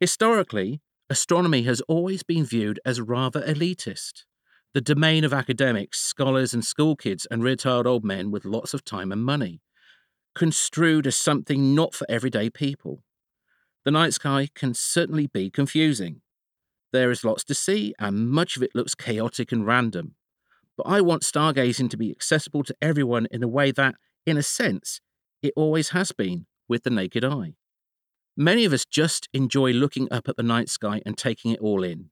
Historically, astronomy has always been viewed as rather elitist, the domain of academics, scholars, and school kids and retired old men with lots of time and money, construed as something not for everyday people. The night sky can certainly be confusing. There is lots to see, and much of it looks chaotic and random. But I want stargazing to be accessible to everyone in a way that, in a sense, it always has been with the naked eye. Many of us just enjoy looking up at the night sky and taking it all in.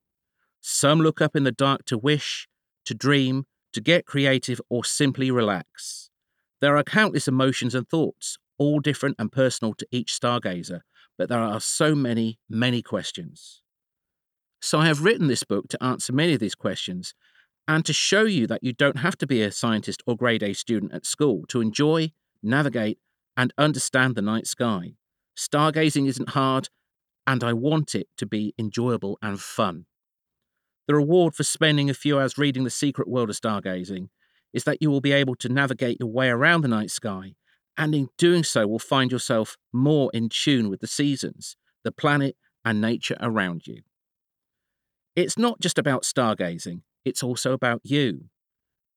Some look up in the dark to wish, to dream, to get creative, or simply relax. There are countless emotions and thoughts, all different and personal to each stargazer, but there are so many, many questions. So I have written this book to answer many of these questions and to show you that you don't have to be a scientist or grade A student at school to enjoy, navigate, and understand the night sky. Stargazing isn't hard, and I want it to be enjoyable and fun. The reward for spending a few hours reading The Secret World of Stargazing is that you will be able to navigate your way around the night sky, and in doing so, will find yourself more in tune with the seasons, the planet, and nature around you. It's not just about stargazing, it's also about you.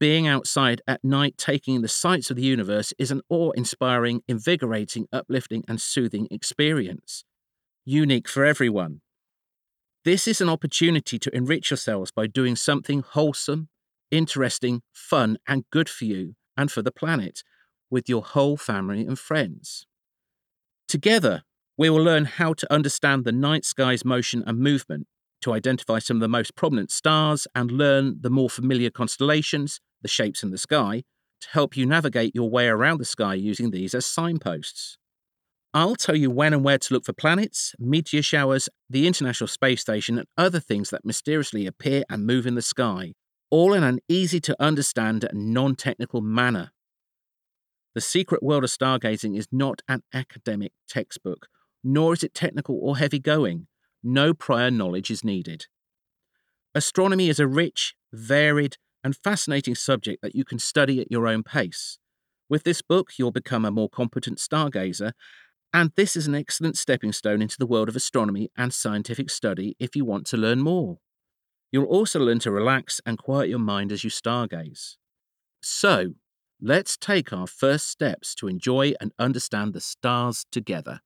Being outside at night, taking in the sights of the universe, is an awe inspiring, invigorating, uplifting, and soothing experience. Unique for everyone. This is an opportunity to enrich yourselves by doing something wholesome, interesting, fun, and good for you and for the planet with your whole family and friends. Together, we will learn how to understand the night sky's motion and movement, to identify some of the most prominent stars and learn the more familiar constellations, the shapes in the sky, to help you navigate your way around the sky using these as signposts. I'll tell you when and where to look for planets, meteor showers, the International Space Station, and other things that mysteriously appear and move in the sky, all in an easy to understand and non technical manner. The Secret World of Stargazing is not an academic textbook, nor is it technical or heavy going. No prior knowledge is needed. Astronomy is a rich, varied, and fascinating subject that you can study at your own pace. With this book, you'll become a more competent stargazer, and this is an excellent stepping stone into the world of astronomy and scientific study if you want to learn more. You'll also learn to relax and quiet your mind as you stargaze. So, let's take our first steps to enjoy and understand the stars together.